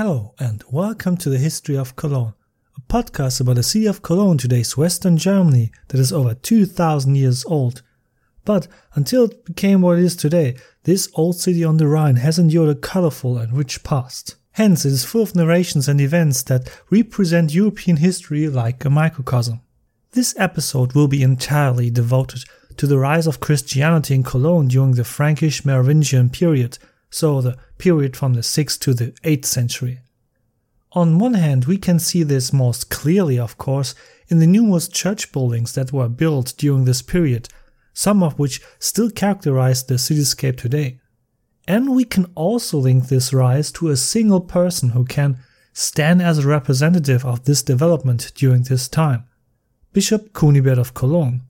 Hello, and welcome to the History of Cologne, a podcast about the city of Cologne, today's Western Germany, that is over 2000 years old. But until it became what it is today, this old city on the Rhine has endured a colorful and rich past. Hence, it is full of narrations and events that represent European history like a microcosm. This episode will be entirely devoted to the rise of Christianity in Cologne during the Frankish Merovingian period, so the period from the 6th to the 8th century. On one hand, we can see this most clearly, of course, in the numerous church buildings that were built during this period, some of which still characterize the cityscape today. And we can also link this rise to a single person who can stand as a representative of this development during this time Bishop Kunibert of Cologne,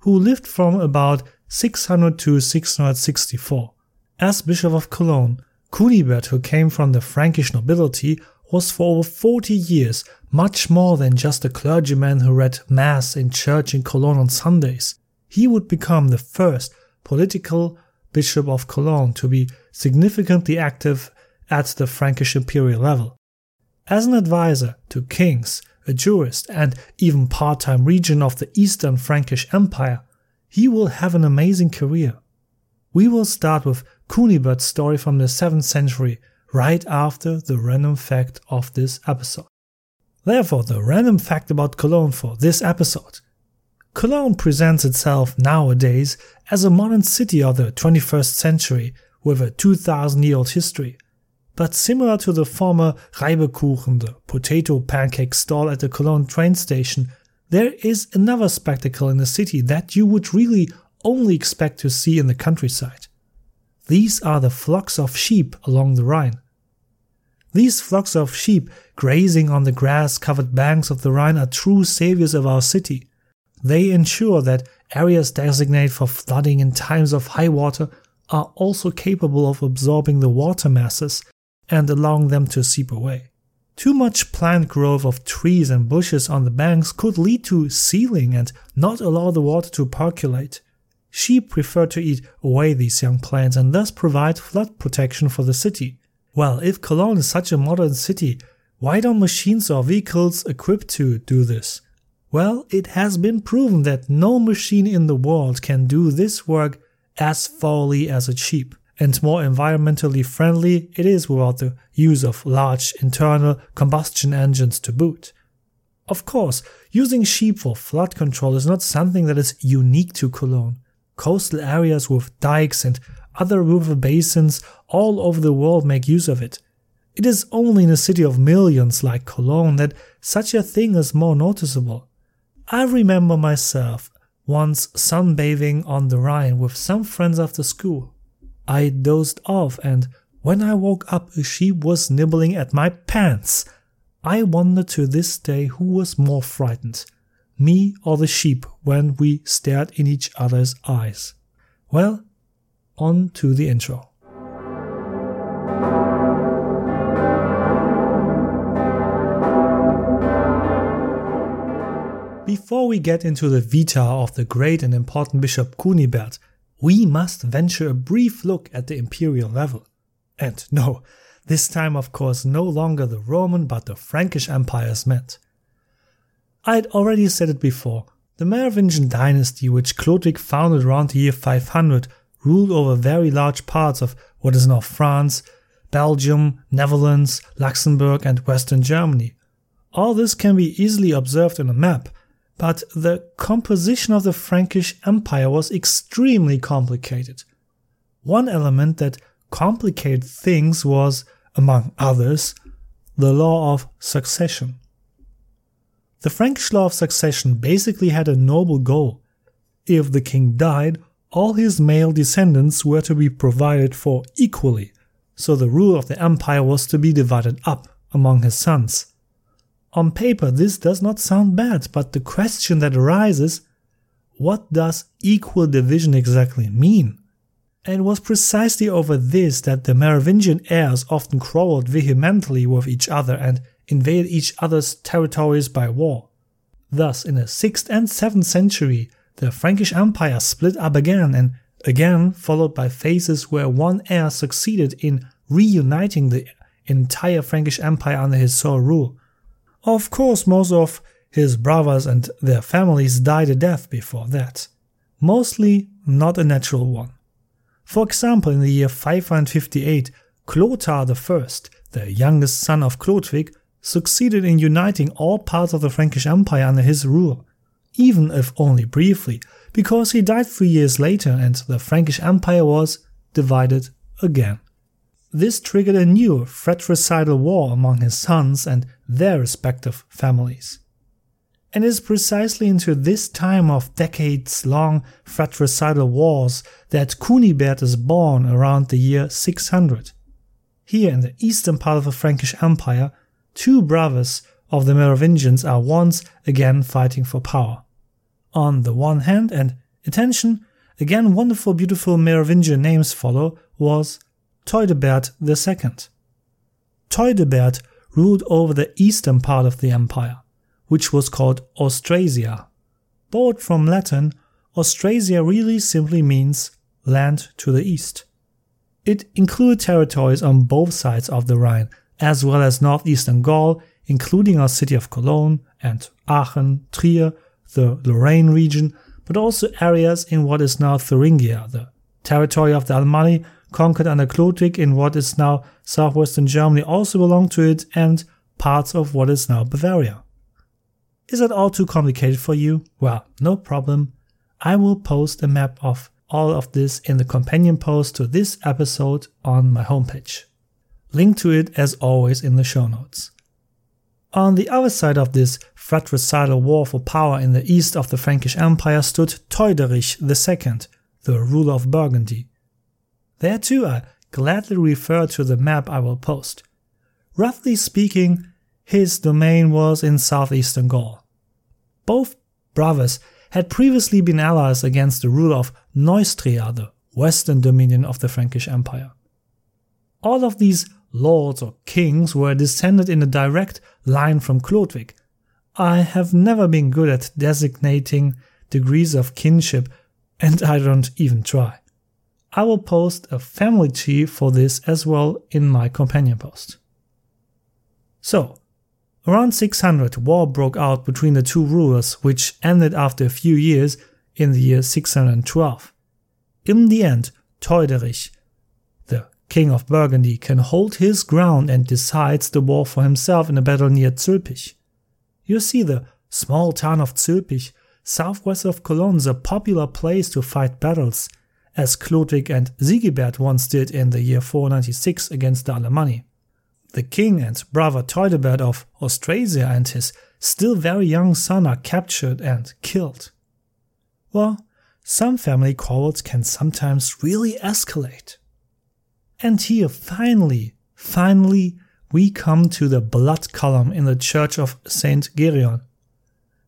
who lived from about 600 to 664. As Bishop of Cologne, Kunibert, who came from the Frankish nobility, was for over 40 years much more than just a clergyman who read Mass in church in Cologne on Sundays. He would become the first political bishop of Cologne to be significantly active at the Frankish imperial level. As an advisor to kings, a jurist, and even part time regent of the Eastern Frankish Empire, he will have an amazing career. We will start with Kunibert's story from the 7th century, right after the random fact of this episode. Therefore, the random fact about Cologne for this episode. Cologne presents itself nowadays as a modern city of the 21st century with a 2000 year old history. But similar to the former Reibekuchen, the potato pancake stall at the Cologne train station, there is another spectacle in the city that you would really only expect to see in the countryside. These are the flocks of sheep along the Rhine. These flocks of sheep grazing on the grass covered banks of the Rhine are true saviors of our city. They ensure that areas designated for flooding in times of high water are also capable of absorbing the water masses and allowing them to seep away. Too much plant growth of trees and bushes on the banks could lead to sealing and not allow the water to percolate. Sheep prefer to eat away these young plants and thus provide flood protection for the city. Well, if Cologne is such a modern city, why don't machines or vehicles equipped to do this? Well, it has been proven that no machine in the world can do this work as thoroughly as a sheep, and more environmentally friendly it is without the use of large internal combustion engines to boot. Of course, using sheep for flood control is not something that is unique to Cologne coastal areas with dikes and other river basins all over the world make use of it. It is only in a city of millions like Cologne that such a thing is more noticeable. I remember myself once sunbathing on the Rhine with some friends after school. I dozed off and when I woke up a sheep was nibbling at my pants. I wonder to this day who was more frightened, me or the sheep when we stared in each other's eyes. Well, on to the intro. Before we get into the vita of the great and important Bishop Kunibert, we must venture a brief look at the imperial level. And no, this time of course no longer the Roman but the Frankish empires meant. I had already said it before. The Merovingian dynasty, which Chlodwig founded around the year 500, ruled over very large parts of what is now France, Belgium, Netherlands, Luxembourg, and Western Germany. All this can be easily observed on a map, but the composition of the Frankish Empire was extremely complicated. One element that complicated things was, among others, the law of succession. The Frankish law of succession basically had a noble goal. If the king died, all his male descendants were to be provided for equally, so the rule of the empire was to be divided up among his sons. On paper, this does not sound bad, but the question that arises what does equal division exactly mean? And it was precisely over this that the Merovingian heirs often quarreled vehemently with each other and invaded each other's territories by war. Thus, in the 6th and 7th century, the Frankish Empire split up again and again, followed by phases where one heir succeeded in reuniting the entire Frankish Empire under his sole rule. Of course, most of his brothers and their families died a death before that. Mostly not a natural one. For example, in the year 558, Clothar I, the youngest son of Chlodwig, succeeded in uniting all parts of the Frankish Empire under his rule, even if only briefly, because he died three years later and the Frankish Empire was divided again. This triggered a new fratricidal war among his sons and their respective families. And it is precisely into this time of decades long fratricidal wars that Kunibert is born around the year 600. Here in the eastern part of the Frankish Empire, two brothers of the Merovingians are once again fighting for power. On the one hand, and attention, again wonderful beautiful Merovingian names follow, was Theudebert II. Theudebert ruled over the eastern part of the empire, which was called Austrasia. Borrowed from Latin, Austrasia really simply means land to the east. It included territories on both sides of the Rhine, as well as northeastern Gaul, including our city of Cologne and Aachen, Trier, the Lorraine region, but also areas in what is now Thuringia, the territory of the Alemanni conquered under Chlodwig in what is now southwestern Germany also belonged to it, and parts of what is now Bavaria. Is that all too complicated for you? Well, no problem. I will post a map of all of this in the companion post to this episode on my homepage. Link to it as always in the show notes. On the other side of this fratricidal war for power in the east of the Frankish Empire stood Theuderich II, the ruler of Burgundy. There too I gladly refer to the map I will post. Roughly speaking, his domain was in southeastern Gaul. Both brothers had previously been allies against the ruler of Neustria, the western dominion of the Frankish Empire. All of these lords or kings were descended in a direct line from Chlodwig. I have never been good at designating degrees of kinship, and I don't even try. I will post a family tree for this as well in my companion post. So, around 600 war broke out between the two rulers, which ended after a few years in the year 612. In the end, Theuderich, King of Burgundy, can hold his ground and decides the war for himself in a battle near Zülpich. You see, the small town of Zülpich, southwest of Cologne, is a popular place to fight battles, as Chlodwig and Sigebert once did in the year 496 against the Alemanni. The king and brother Theudebert of Austrasia and his still very young son are captured and killed. Well, some family quarrels can sometimes really escalate. And here, finally, finally, we come to the blood column in the church of Saint Gereon.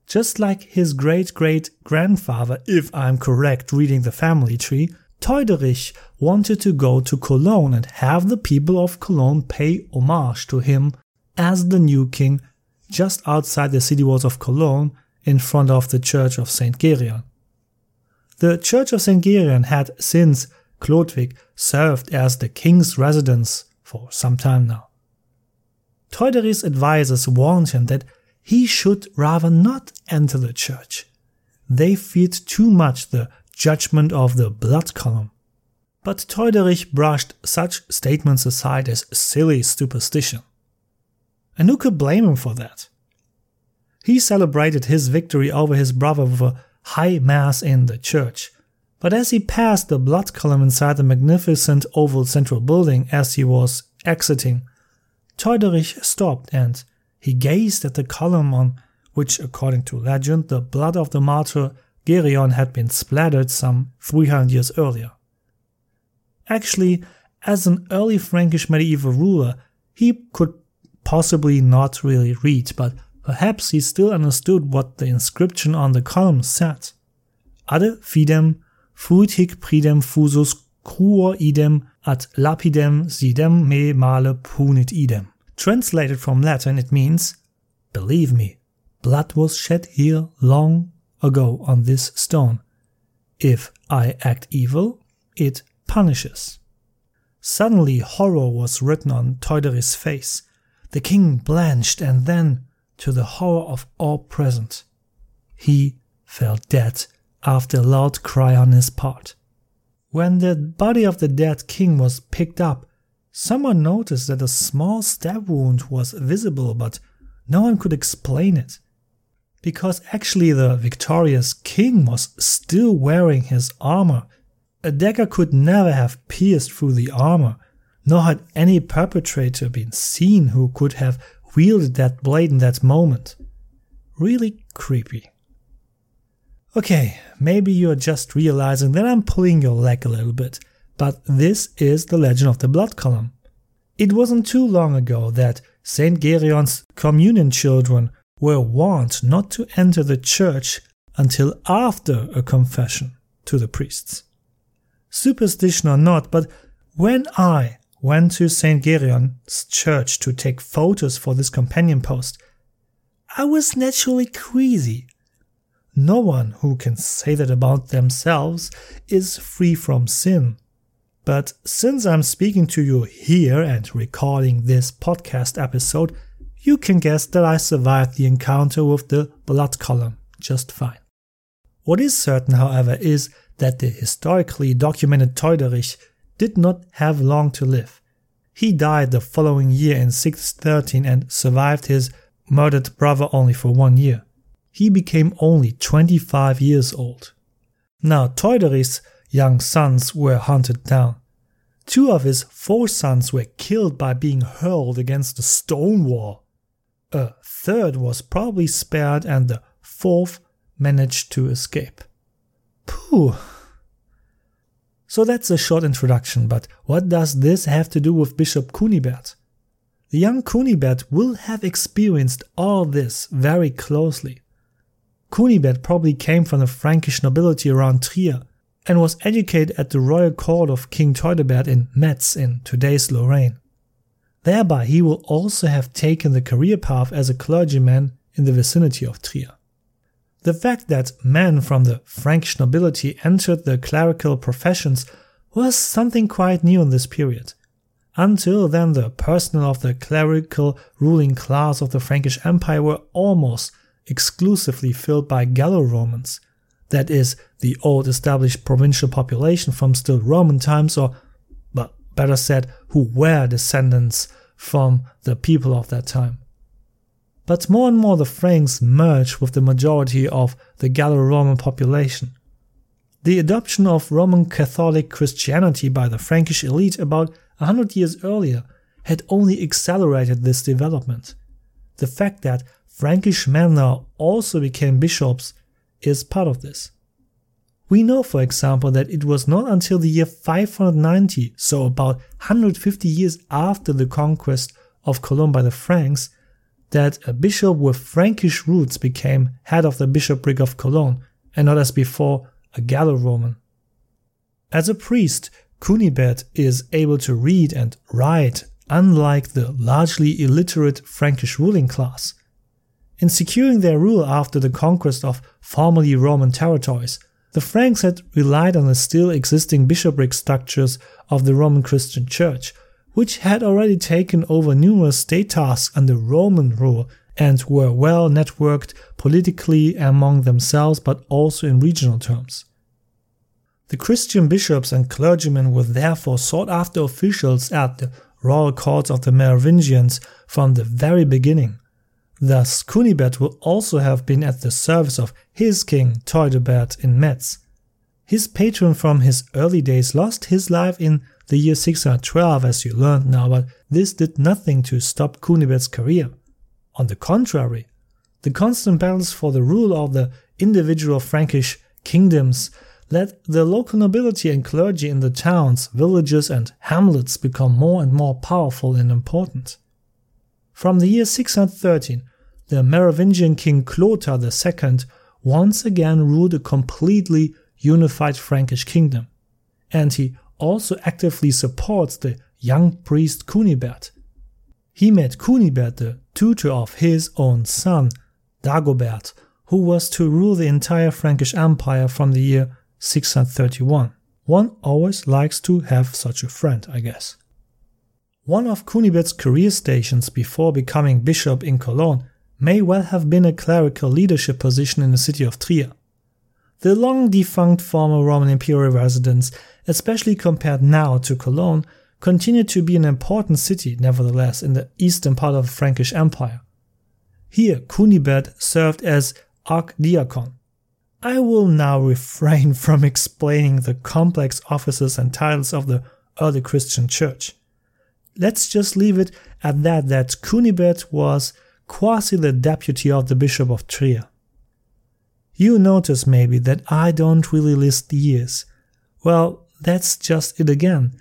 Just like his great great grandfather, if I'm correct reading the family tree, Theuderich wanted to go to Cologne and have the people of Cologne pay homage to him as the new king just outside the city walls of Cologne in front of the church of St. Gereon. The church of St. Gereon had since Chlodwig served as the king's residence for some time now. Theuderich's advisers warned him that he should rather not enter the church. They feared too much the judgment of the blood column. But Theuderich brushed such statements aside as silly superstition. And who could blame him for that? He celebrated his victory over his brother with a high mass in the church, but as he passed the blood column inside the magnificent oval central building as he was exiting, Theuderich stopped and he gazed at the column on which, according to legend, the blood of the martyr Gereon had been splattered some 300 years earlier. Actually, as an early Frankish medieval ruler, he could possibly not really read, but perhaps he still understood what the inscription on the column said. Ade fidem fuit hic pridem fusus cruor idem ad lapidem sidem me male punit idem. Translated from Latin, it means, believe me, blood was shed here long ago on this stone. If I act evil, it punishes. Suddenly horror was written on Theuderich's face. The king blanched and then, to the horror of all present, he fell dead after a loud cry on his part. When the body of the dead king was picked up, someone noticed that a small stab wound was visible, but no one could explain it. Because actually the victorious king was still wearing his armor. A dagger could never have pierced through the armor, nor had any perpetrator been seen who could have wielded that blade in that moment. Really creepy. Okay, maybe you're just realizing that I'm pulling your leg a little bit, but this is the legend of the blood column. It wasn't too long ago that Saint Gereon's communion children were warned not to enter the church until after a confession to the priests. Superstition or not, but when I went to St. Gereon's church to take photos for this companion post, I was naturally queasy. No one who can say that about themselves is free from sin. But since I'm speaking to you here and recording this podcast episode, you can guess that I survived the encounter with the blood column just fine. What is certain, however, is that the historically documented Theuderich did not have long to live. He died the following year in 613 and survived his murdered brother only for one year. He became only 25 years old. Now, Theuderich's young sons were hunted down. Two of his four sons were killed by being hurled against a stone wall. A third was probably spared, and the fourth managed to escape. Pooh, so that's a short introduction, but what does this have to do with Bishop Kunibert? The young Kunibert will have experienced all this very closely. Kunibert probably came from the Frankish nobility around Trier and was educated at the royal court of King Theudebert in Metz in today's Lorraine. Thereby, he will also have taken the career path as a clergyman in the vicinity of Trier. The fact that men from the Frankish nobility entered the clerical professions was something quite new in this period. Until then, the personnel of the clerical ruling class of the Frankish Empire were almost exclusively filled by Gallo-Romans, that is, the old established provincial population from still Roman times, or, but better said, who were descendants from the people of that time. But more and more the Franks merged with the majority of the Gallo-Roman population. The adoption of Roman Catholic Christianity by the Frankish elite about a hundred years earlier had only accelerated this development. The fact that Frankish men now also became bishops is part of this. We know, for example, that it was not until the year 590, so about 150 years after the conquest of Cologne by the Franks, that a bishop with Frankish roots became head of the bishopric of Cologne, and not as before a Gallo-Roman. As a priest, Kunibert is able to read and write, unlike the largely illiterate Frankish ruling class. In securing their rule after the conquest of formerly Roman territories, the Franks had relied on the still existing bishopric structures of the Roman Christian Church, which had already taken over numerous state tasks under Roman rule and were well networked politically among themselves but also in regional terms. The Christian bishops and clergymen were therefore sought after officials at the royal courts of the Merovingians from the very beginning. Thus, Kunibert will also have been at the service of his king Theudebert in Metz. His patron from his early days lost his life in the year 612 as you learned now, but this did nothing to stop Kunibert's career. On the contrary, the constant battles for the rule of the individual Frankish kingdoms let the local nobility and clergy in the towns, villages, and hamlets become more and more powerful and important. From the year 613, the Merovingian king Clothar II once again ruled a completely unified Frankish kingdom, and he also actively supports the young priest Kunibert. He made Kunibert the tutor of his own son, Dagobert, who was to rule the entire Frankish Empire from the year 631. One always likes to have such a friend, I guess. One of Kunibert's career stations before becoming bishop in Cologne may well have been a clerical leadership position in the city of Trier. The long defunct former Roman imperial residence, especially compared now to Cologne, continued to be an important city, nevertheless, in the eastern part of the Frankish Empire. Here, Kunibert served as archdiakon. I will now refrain from explaining the complex offices and titles of the early Christian church. Let's just leave it at that that Kunibert was quasi the deputy of the Bishop of Trier. You notice maybe that I don't really list the years. Well, that's just it again.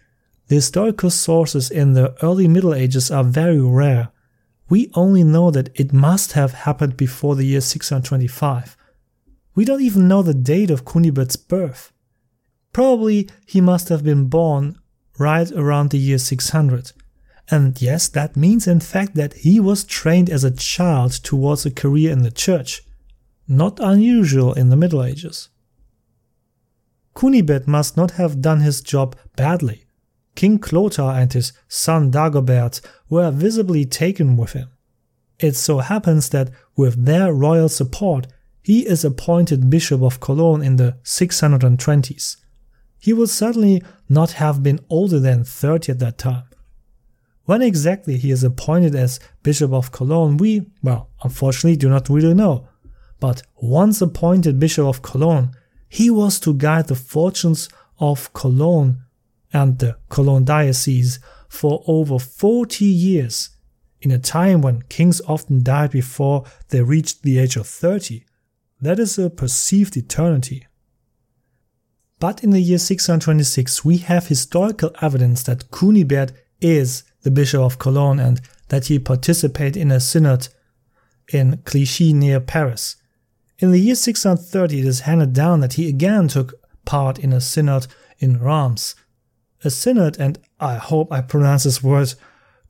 The historical sources in the early Middle Ages are very rare. We only know that it must have happened before the year 625. We don't even know the date of Kunibert's birth. Probably he must have been born right around the year 600. And yes, that means in fact that he was trained as a child towards a career in the church. Not unusual in the Middle Ages. Kunibert must not have done his job badly. King Clothar and his son Dagobert were visibly taken with him. It so happens that with their royal support, he is appointed Bishop of Cologne in the 620s. He will certainly not have been older than 30 at that time. When exactly he is appointed as Bishop of Cologne, we, well, unfortunately do not really know. But once appointed Bishop of Cologne, he was to guide the fortunes of Cologne and the Cologne diocese for over 40 years, in a time when kings often died before they reached the age of 30. That is a perceived eternity. But in the year 626, we have historical evidence that Kunibert is the Bishop of Cologne and that he participated in a synod in Clichy near Paris. In the year 630, it is handed down that he again took part in a synod in Reims, a synod, and I hope I pronounce this word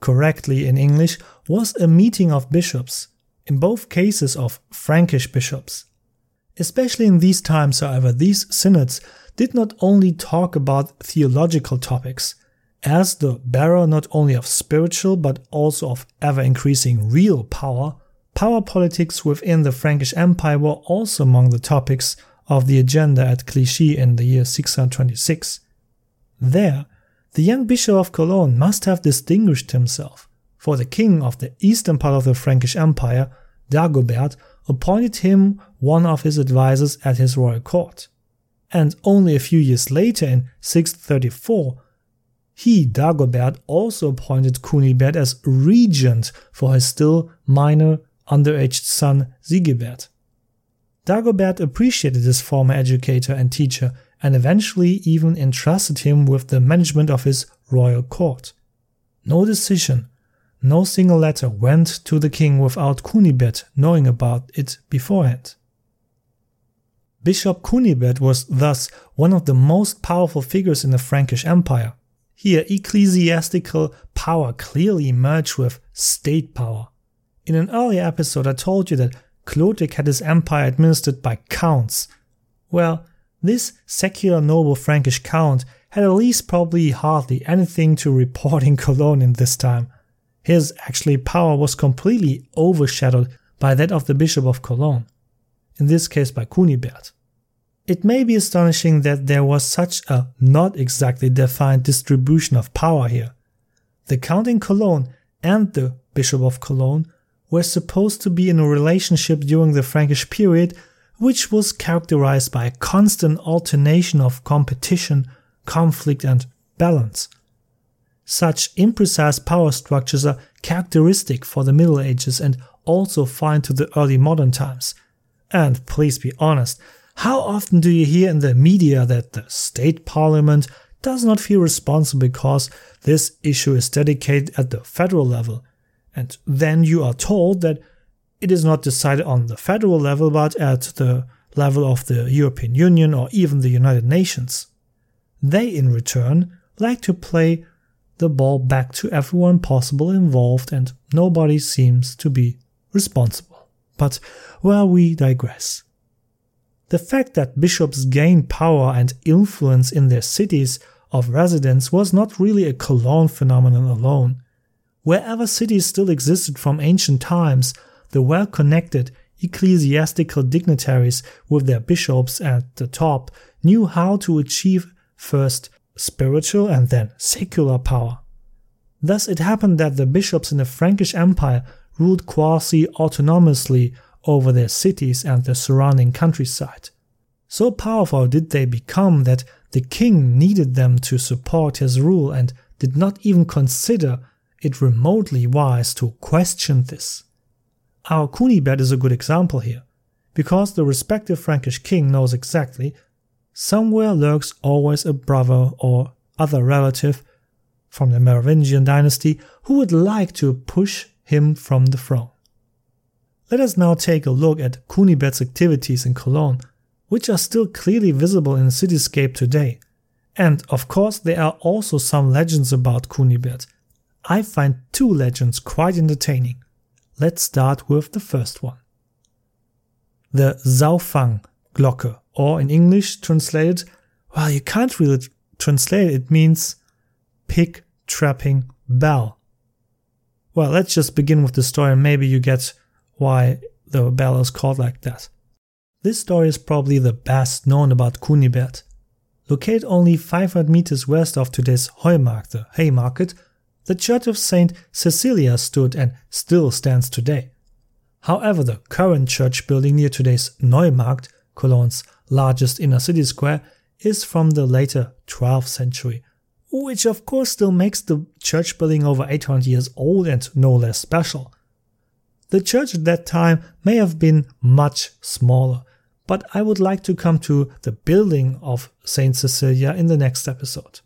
correctly in English, was a meeting of bishops, in both cases of Frankish bishops. Especially in these times, however, these synods did not only talk about theological topics, as the bearer not only of spiritual but also of ever increasing real power, power politics within the Frankish Empire were also among the topics of the agenda at Clichy in the year 626. There, the young bishop of Cologne must have distinguished himself, for the king of the eastern part of the Frankish Empire, Dagobert, appointed him one of his advisers at his royal court. And only a few years later, in 634, he, Dagobert, also appointed Kunibert as regent for his still minor, underaged son Sigebert. Dagobert appreciated his former educator and teacher and eventually even entrusted him with the management of his royal court. No decision, no single letter went to the king without Kunibert knowing about it beforehand. Bishop Kunibert was thus one of the most powerful figures in the Frankish Empire. Here, ecclesiastical power clearly merged with state power. In an earlier episode, I told you that Clotilde had his empire administered by counts. Well, this secular noble Frankish count had at least probably hardly anything to report in Cologne in this time. His actually power was completely overshadowed by that of the Bishop of Cologne, in this case by Kunibert. It may be astonishing that there was such a not exactly defined distribution of power here. The Count in Cologne and the Bishop of Cologne were supposed to be in a relationship during the Frankish period which was characterized by a constant alternation of competition, conflict, and balance. Such imprecise power structures are characteristic for the Middle Ages and also fine to the early modern times. And please be honest, how often do you hear in the media that the state parliament does not feel responsible because this issue is dedicated at the federal level? And then you are told that it is not decided on the federal level, but at the level of the European Union or even the United Nations. They, in return, like to play the ball back to everyone possible involved, and nobody seems to be responsible. But well, we digress. The fact that bishops gained power and influence in their cities of residence was not really a Cologne phenomenon alone. Wherever cities still existed from ancient times, the well connected ecclesiastical dignitaries with their bishops at the top knew how to achieve first spiritual and then secular power. Thus, it happened that the bishops in the Frankish Empire ruled quasi autonomously over their cities and the surrounding countryside. So powerful did they become that the king needed them to support his rule and did not even consider it remotely wise to question this. Our Kunibert is a good example here, because the respective Frankish king knows exactly somewhere lurks always a brother or other relative from the Merovingian dynasty who would like to push him from the throne. Let us now take a look at Kunibert's activities in Cologne, which are still clearly visible in the cityscape today. And of course, there are also some legends about Kunibert. I find two legends quite entertaining. Let's start with the first one. The Saufang Glocke, or in English translated, well, you can't really translate it, it means pig trapping bell. Well, let's just begin with the story and maybe you get why the bell is called like that. This story is probably the best known about Kunibert. Located only 500 meters west of today's Heumarkt, the Haymarket, the Church of St. Cecilia stood and still stands today. However, the current church building near today's Neumarkt, Cologne's largest inner city square, is from the later 12th century, which of course still makes the church building over 800 years old and no less special. The church at that time may have been much smaller, but I would like to come to the building of St. Cecilia in the next episode.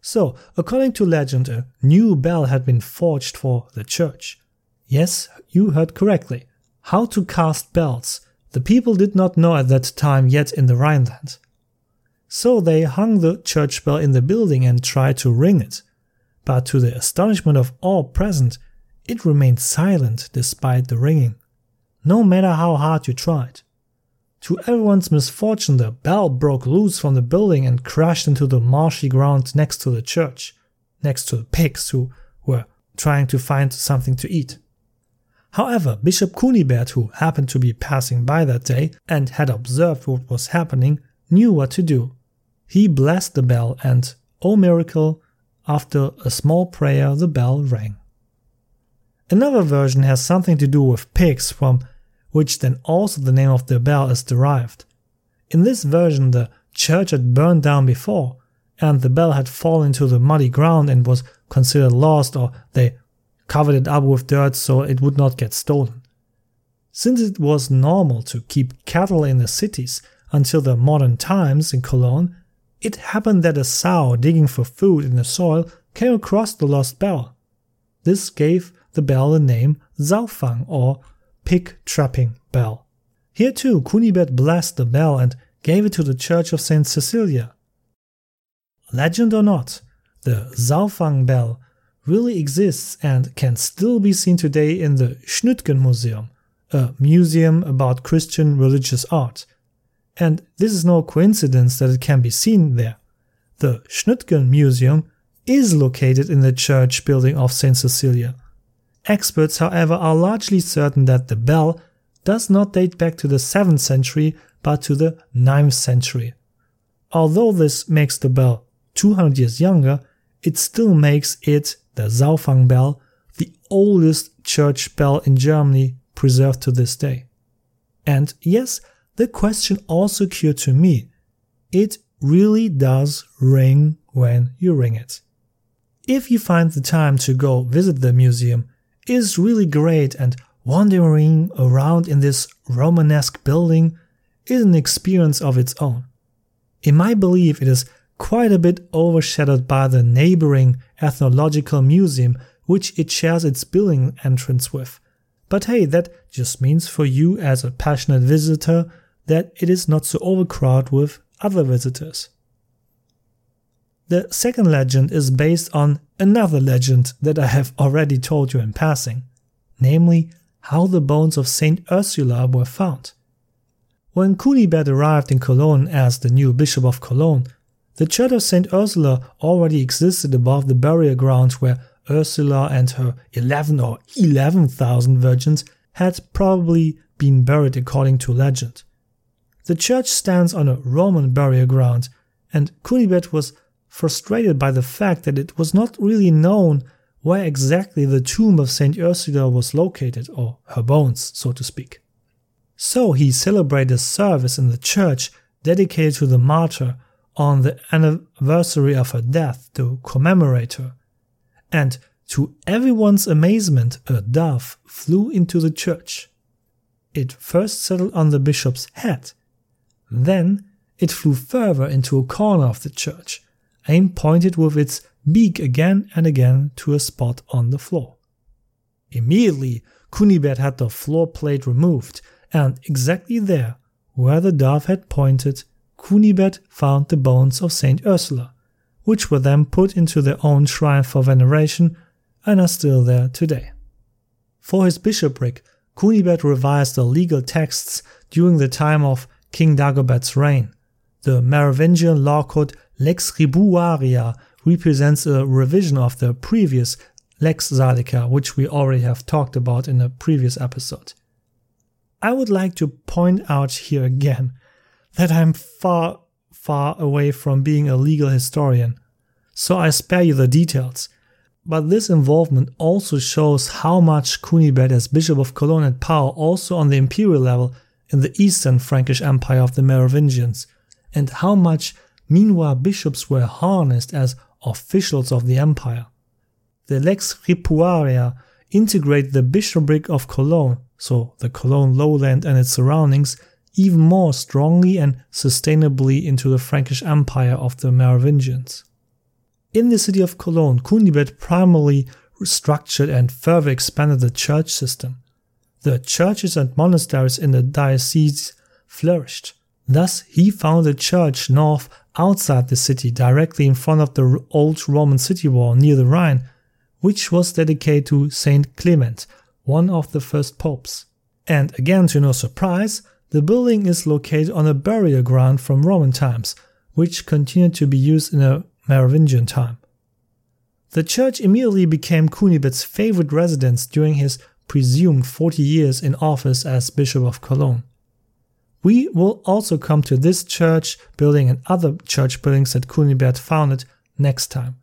So, according to legend, a new bell had been forged for the church. Yes, you heard correctly. How to cast bells. The people did not know at that time yet in the Rhineland. So they hung the church bell in the building and tried to ring it. But to the astonishment of all present, it remained silent despite the ringing, no matter how hard you tried. To everyone's misfortune, the bell broke loose from the building and crashed into the marshy ground next to the church, next to the pigs who were trying to find something to eat. However, Bishop Kunibert, who happened to be passing by that day and had observed what was happening, knew what to do. He blessed the bell, and, oh miracle, after a small prayer, the bell rang. Another version has something to do with pigs, from which then also the name of the bell is derived. In this version, the church had burned down before, and the bell had fallen into the muddy ground and was considered lost, or they covered it up with dirt so it would not get stolen. Since it was normal to keep cattle in the cities until the modern times in Cologne, it happened that a sow digging for food in the soil came across the lost bell. This gave the bell the name Saufang or pig trapping bell. Here too, Kunibert blessed the bell and gave it to the Church of St. Cecilia. Legend or not, the Saufang bell really exists and can still be seen today in the Schnütgen Museum, a museum about Christian religious art. And this is no coincidence that it can be seen there. The Schnütgen Museum is located in the church building of St. Cecilia. Experts, however, are largely certain that the bell does not date back to the 7th century but to the 9th century. Although this makes the bell 200 years younger, it still makes it, the Saufang bell, the oldest church bell in Germany preserved to this day. And yes, the question also occurred to me. It really does ring when you ring it. If you find the time to go visit the museum, is really great and wandering around in this Romanesque building is an experience of its own. In my belief, it is quite a bit overshadowed by the neighboring Ethnological Museum, which it shares its building entrance with. But hey, that just means for you as a passionate visitor that it is not so overcrowded with other visitors. The second legend is based on another legend that I have already told you in passing, namely how the bones of Saint Ursula were found. When Kunibert arrived in Cologne as the new Bishop of Cologne, the Church of St. Ursula already existed above the burial ground where Ursula and her 11 or 11,000 virgins had probably been buried according to legend. The church stands on a Roman burial ground, and Kunibert was frustrated by the fact that it was not really known where exactly the tomb of St. Ursula was located, or her bones, so to speak. So he celebrated a service in the church dedicated to the martyr on the anniversary of her death to commemorate her. And to everyone's amazement, a dove flew into the church. It first settled on the bishop's head. Then it flew further into a corner of the church and pointed with its beak again and again to a spot on the floor. Immediately, Kunibert had the floor plate removed, and exactly there, where the dove had pointed, Kunibert found the bones of Saint Ursula, which were then put into their own shrine for veneration and are still there today. For his bishopric, Kunibert revised the legal texts during the time of King Dagobert's reign. The Merovingian law code Lex Ribuaria represents a revision of the previous Lex Salica, which we already have talked about in a previous episode. I would like to point out here again that I'm far, far away from being a legal historian, so I spare you the details. But this involvement also shows how much Kunibert as Bishop of Cologne had power also on the imperial level in the eastern Frankish Empire of the Merovingians, and how much meanwhile bishops were harnessed as officials of the empire. The Lex Ripuaria integrated the bishopric of Cologne, so the Cologne lowland and its surroundings, even more strongly and sustainably into the Frankish Empire of the Merovingians. In the city of Cologne, Kunibert primarily restructured and further expanded the church system. The churches and monasteries in the diocese flourished. Thus, he founded a church north outside the city, directly in front of the old Roman city wall near the Rhine, which was dedicated to Saint Clement, one of the first popes. And again, to no surprise, the building is located on a burial ground from Roman times, which continued to be used in a Merovingian time. The church immediately became Kunibert's favorite residence during his presumed 40 years in office as Bishop of Cologne. We will also come to this church building and other church buildings that Kunibert founded next time.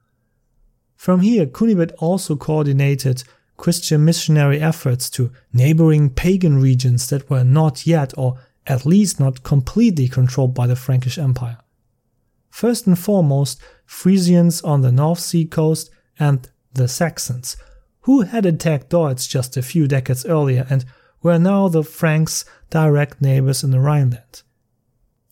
From here, Kunibert also coordinated Christian missionary efforts to neighboring pagan regions that were not yet, or at least not completely, controlled by the Frankish Empire. First and foremost, Frisians on the North Sea coast and the Saxons, who had attacked Deutz just a few decades earlier and were now the Franks' direct neighbors in the Rhineland.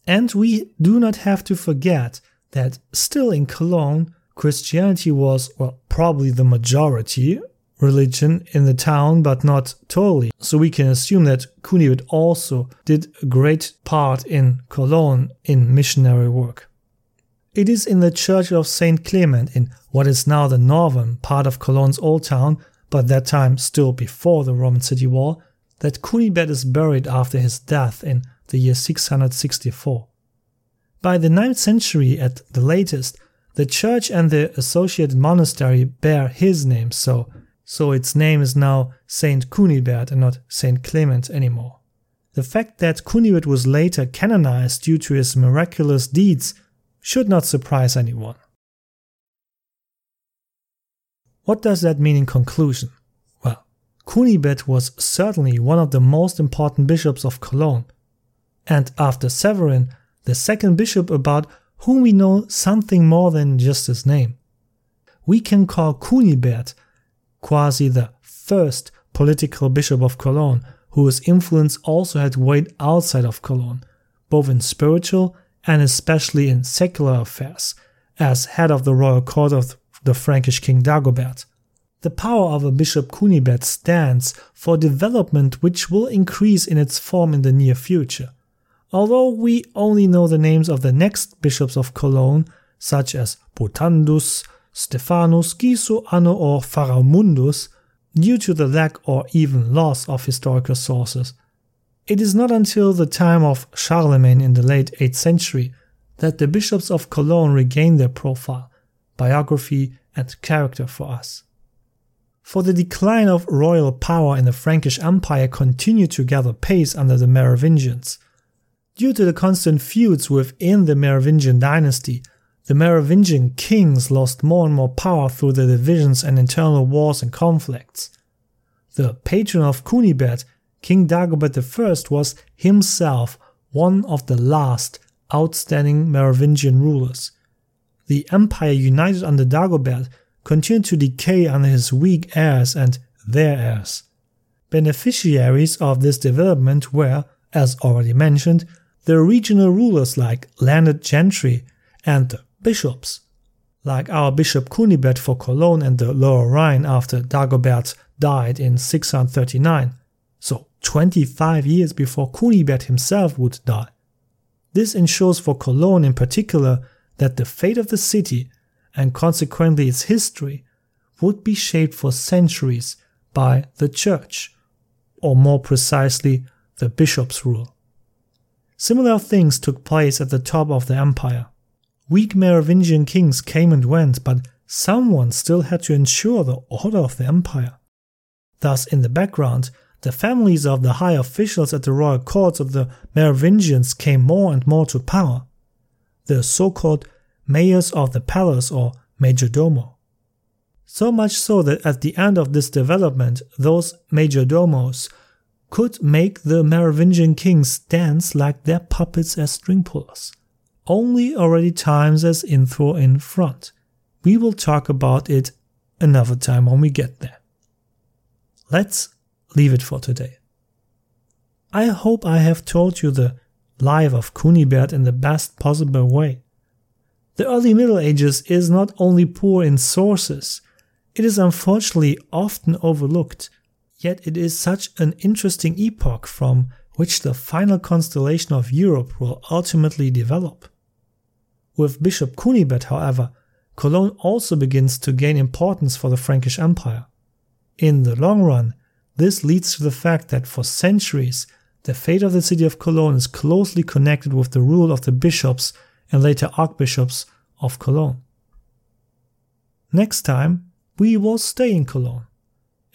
And we do not have to forget that still in Cologne, Christianity was, well, probably the majority religion in the town, but not totally. So we can assume that Kunibert also did a great part in Cologne in missionary work. It is in the church of St. Clement in what is now the northern part of Cologne's old town, but that time still before the Roman city wall, that Kunibert is buried after his death in the year 664. By the 9th century at the latest, the church and the associated monastery bear his name, so, so its name is now Saint Kunibert and not Saint Clement anymore. The fact that Kunibert was later canonized due to his miraculous deeds should not surprise anyone. What does that mean in conclusion? Kunibert was certainly one of the most important bishops of Cologne, and after Severin, the second bishop about whom we know something more than just his name. We can call Kunibert quasi the first political bishop of Cologne, whose influence also had weight outside of Cologne, both in spiritual and especially in secular affairs, as head of the royal court of the Frankish king Dagobert. The power of a Bishop Kunibert stands for development which will increase in its form in the near future. Although we only know the names of the next bishops of Cologne, such as Botandus, Stephanus, Giso, Anno, or Pharamundus, due to the lack or even loss of historical sources. It is not until the time of Charlemagne in the late 8th century that the bishops of Cologne regained their profile, biography, and character for us. For the decline of royal power in the Frankish Empire continued to gather pace under the Merovingians. Due to the constant feuds within the Merovingian dynasty, the Merovingian kings lost more and more power through the divisions and internal wars and conflicts. The patron of Kunibert King Dagobert I was himself one of the last outstanding Merovingian rulers. The empire united under Dagobert continued to decay under his weak heirs and their heirs. Beneficiaries of this development were, as already mentioned, the regional rulers like landed gentry and the bishops, like our Bishop Kunibert for Cologne and the Lower Rhine after Dagobert died in 639 so 25 years before Kunibert himself would die. This ensures for Cologne in particular that the fate of the city, and consequently its history, would be shaped for centuries by the church, or more precisely, the bishop's rule. Similar things took place at the top of the empire. Weak Merovingian kings came and went, but someone still had to ensure the order of the empire. Thus, in the background, the families of the high officials at the royal courts of the Merovingians came more and more to power, the so-called mayors of the palace or majordomo. So much so that at the end of this development, those majordomos could make the Merovingian kings dance like their puppets as string pullers. Only already times as info in front. We will talk about it another time when we get there. Let's leave it for today. I hope I have told you the life of Kunibert in the best possible way. The early Middle Ages is not only poor in sources, it is unfortunately often overlooked, yet it is such an interesting epoch from which the final constellation of Europe will ultimately develop. With Bishop Kunibert, however, Cologne also begins to gain importance for the Frankish Empire. In the long run, this leads to the fact that for centuries, the fate of the city of Cologne is closely connected with the rule of the bishops and later archbishops of Cologne. Next time, we will stay in Cologne.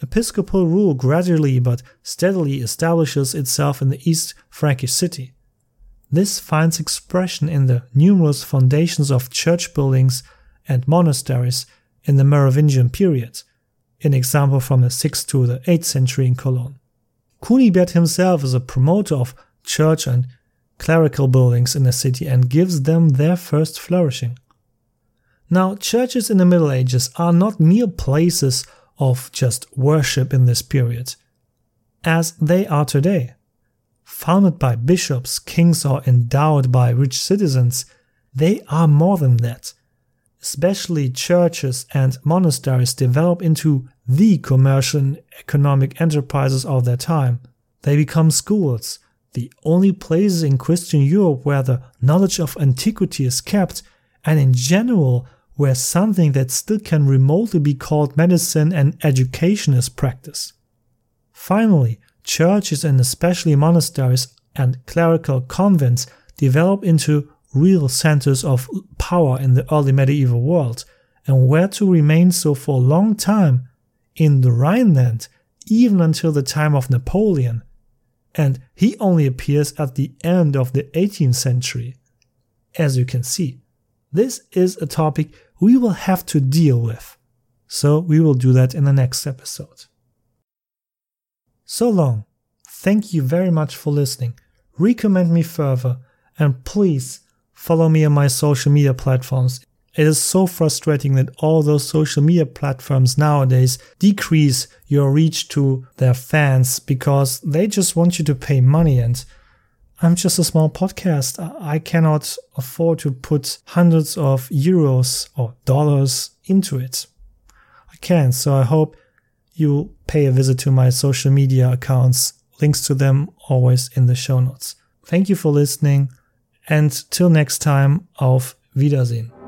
Episcopal rule gradually but steadily establishes itself in the East Frankish city. This finds expression in the numerous foundations of church buildings and monasteries in the Merovingian period, an example from the 6th to the 8th century in Cologne. Kunibert himself is a promoter of church and clerical buildings in the city and gives them their first flourishing. Now, churches in the Middle Ages are not mere places of just worship in this period, as they are today. Founded by bishops, kings, or endowed by rich citizens, they are more than that especially churches and monasteries, develop into the commercial and economic enterprises of their time. They become schools, the only places in Christian Europe where the knowledge of antiquity is kept, and in general, where something that still can remotely be called medicine and education is practiced. Finally, churches and especially monasteries and clerical convents develop into real centers of power in the early medieval world and were to remain so for a long time in the Rhineland, even until the time of Napoleon. And he only appears at the end of the 18th century. As you can see, this is a topic we will have to deal with. So we will do that in the next episode. So long. Thank you very much for listening. Recommend me further and please follow me on my social media platforms. It is so frustrating that all those social media platforms nowadays decrease your reach to their fans because they just want you to pay money and I'm just a small podcast. I cannot afford to put hundreds of euros or dollars into it. I can, so I hope you pay a visit to my social media accounts. Links to them always in the show notes. Thank you for listening. And till next time, auf Wiedersehen.